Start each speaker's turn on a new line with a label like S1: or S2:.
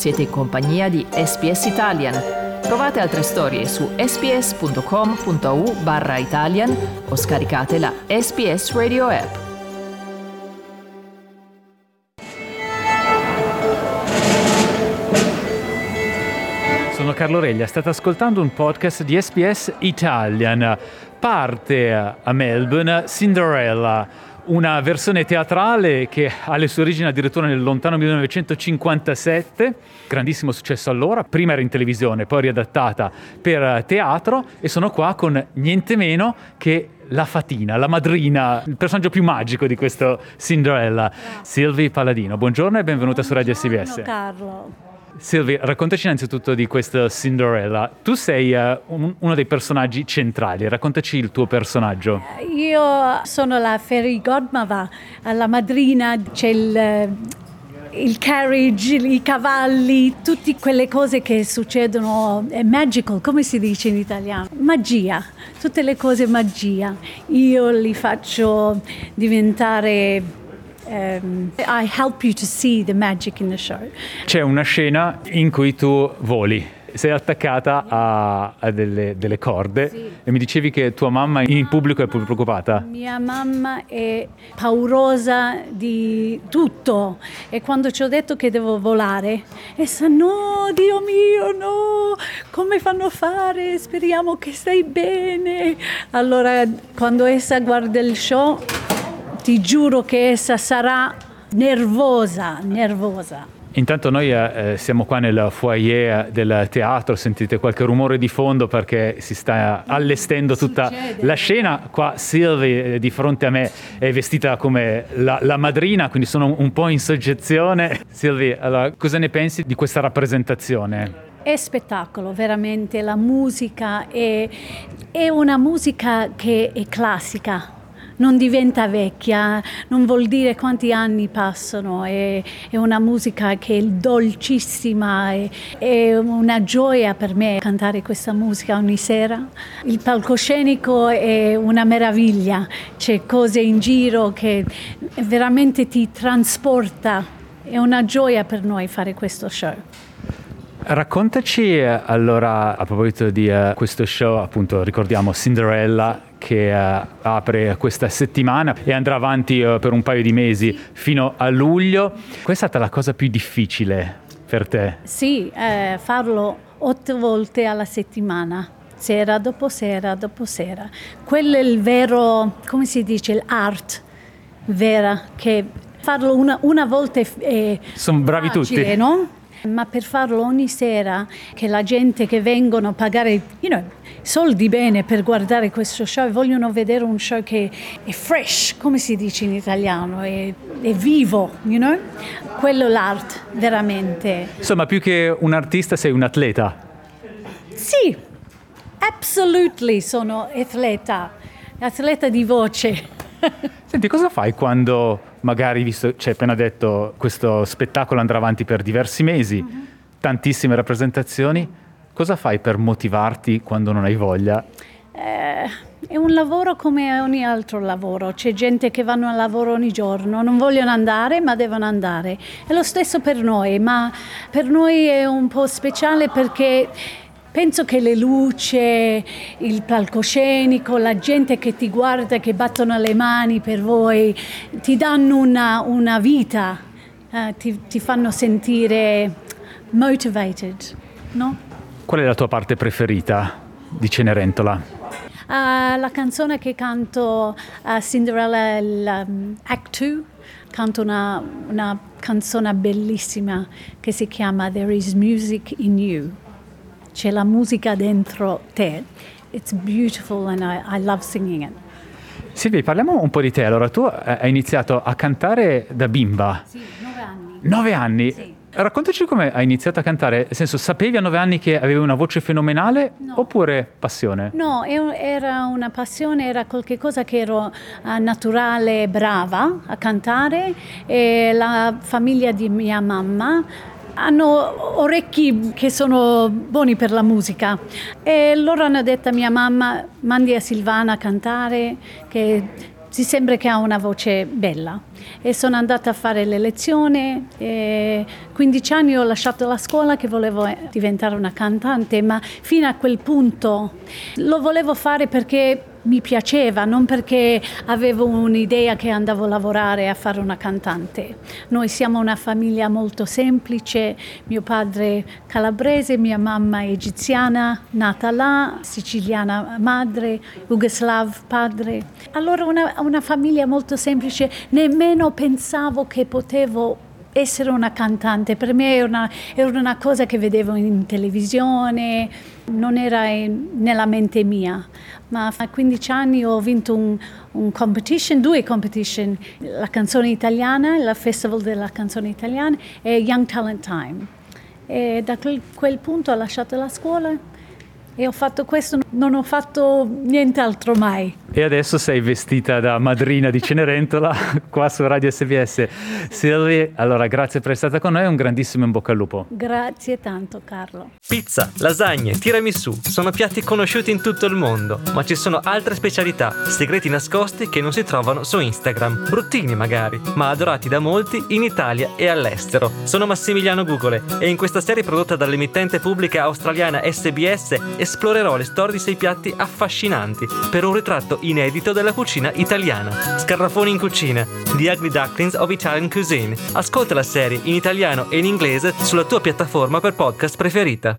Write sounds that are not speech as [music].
S1: Siete in compagnia di SPS Italian. Trovate altre storie su sps.com.au barra Italian o scaricate la SPS Radio app.
S2: Sono Carlo Reglia, state ascoltando un podcast di SPS Italian. Parte a Melbourne Cinderella, una versione teatrale che ha le sue origini addirittura nel lontano 1957, grandissimo successo allora, prima era in televisione, poi riadattata per teatro e sono qua con niente meno che la fatina, la madrina, il personaggio più magico di questo Cinderella, Silvi Paladino. Buongiorno e benvenuta su Radio SBS.
S3: Buongiorno Carlo.
S2: Silvi, raccontaci innanzitutto di questa Cinderella. Tu sei uh, un, uno dei personaggi centrali, raccontaci il tuo personaggio.
S3: Io sono la fairy godmother, la madrina, c'è il, il carriage, i cavalli, tutte quelle cose che succedono, è magical, come si dice in italiano? Magia, tutte le cose magia. Io li faccio diventare
S2: C'è una scena in cui tu voli, sei attaccata a, a delle, delle, corde
S3: Sì.
S2: e mi dicevi che tua mamma in pubblico è preoccupata.
S3: Mia mamma è paurosa di tutto e quando ci ho detto che devo volare, essa no, Dio mio, no, come fanno a fare? Speriamo che stai bene. Allora, quando essa guarda il show, ti giuro che essa sarà nervosa, nervosa.
S2: Intanto noi eh, siamo qua nel foyer del teatro, sentite qualche rumore di fondo perché si sta allestendo tutta
S3: Succede.
S2: la scena. Qua Sylvie eh, di fronte a me è vestita come la, la madrina, quindi sono un po' in soggezione. Sylvie, allora, cosa ne pensi di questa rappresentazione?
S3: È spettacolo, veramente, la musica è, è una musica che è classica, non diventa vecchia, non vuol dire quanti anni passano, è, è una musica che è dolcissima, è, è una gioia per me cantare questa musica ogni sera. Il palcoscenico è una meraviglia, c'è cose in giro che veramente ti trasporta, è una gioia per noi fare questo show.
S2: Raccontaci eh, allora, a proposito di eh, questo show, appunto ricordiamo Cinderella che eh, apre questa settimana e andrà avanti eh, per un paio di mesi fino a luglio. Qual è stata la cosa più difficile per te?
S3: Sì, eh, farlo otto volte alla settimana, sera dopo sera dopo sera. Quello è il vero, come si dice, l'art vera, che farlo una, una volta è, è
S2: Sono bravi
S3: facile,
S2: tutti.
S3: no? Ma per farlo ogni sera, che la gente che vengono a pagare you know, soldi bene per guardare questo show e vogliono vedere un show che è fresh, come si dice in italiano, è, è vivo, you know? Quello è l'art, veramente.
S2: Insomma, più che un artista sei un atleta.
S3: Sì, assolutely sono atleta, atleta di voce.
S2: Senti, cosa fai quando magari, visto, ci hai appena detto, questo spettacolo andrà avanti per diversi mesi, tantissime rappresentazioni, cosa fai per motivarti quando non hai voglia?
S3: Eh, è un lavoro come ogni altro lavoro, c'è gente che vanno al lavoro ogni giorno, non vogliono andare ma devono andare. È lo stesso per noi, ma per noi è un po' speciale perché penso che le luci, il palcoscenico, la gente che ti guarda, che battono le mani per voi, ti danno una, una vita, eh, ti, ti fanno sentire motivated, no?
S2: Qual è la tua parte preferita di Cenerentola?
S3: Ah, la canzone che canto a Cinderella, il, um, Act 2, canto una, una canzone bellissima che si chiama There is Music in You. C'è la musica dentro te. It's beautiful and I, I love singing it.
S2: Silvia, parliamo un po' di te. Allora, tu eh, hai iniziato a cantare da bimba.
S3: Sì, nove anni.
S2: Nove anni.
S3: Sì.
S2: Raccontaci come hai iniziato a cantare. Nel senso, sapevi a nove anni che avevi una voce fenomenale
S3: No.
S2: oppure passione?
S3: No, era una passione, era qualcosa che ero eh, naturale, brava a cantare e la famiglia di mia mamma hanno orecchi che sono buoni per la musica e loro hanno detto a mia mamma mandi a Silvana a cantare che si sembra che ha una voce bella e sono andata a fare le lezioni. E 15 anni ho lasciato la scuola che volevo diventare una cantante, ma fino a quel punto lo volevo fare perché mi piaceva, non perché avevo un'idea che andavo a lavorare a fare una cantante. Noi siamo una famiglia molto semplice, mio padre calabrese, mia mamma egiziana, nata là, siciliana madre, jugoslav padre. Allora una, una famiglia molto semplice, nemmeno pensavo che potevo essere una cantante, per me era una, era una cosa che vedevo in televisione, non era in, nella mente mia, ma a 15 anni ho vinto un, un, competition, due competition, la canzone italiana, il Festival della canzone italiana e Young Talent Time. E da quel, quel punto ho lasciato la scuola e ho fatto questo, non ho fatto nient'altro mai.
S2: E adesso sei vestita da madrina di Cenerentola [laughs] qua su Radio SBS. Silvi, allora grazie per essere stata con noi e un grandissimo in bocca al lupo.
S3: Grazie tanto Carlo.
S4: Pizza, lasagne, tiramisù sono piatti conosciuti in tutto il mondo, ma ci sono altre specialità, segreti nascosti che non si trovano su Instagram. Bruttini magari, ma adorati da molti in Italia e all'estero. Sono Massimiliano Gugole e in questa serie prodotta dall'emittente pubblica australiana SBS esplorerò le storie di sei piatti affascinanti per un ritratto inedito della cucina italiana. Scarrafoni in cucina, The Ugly Ducklings of Italian Cuisine. Ascolta la serie in italiano e in inglese sulla tua piattaforma per podcast preferita.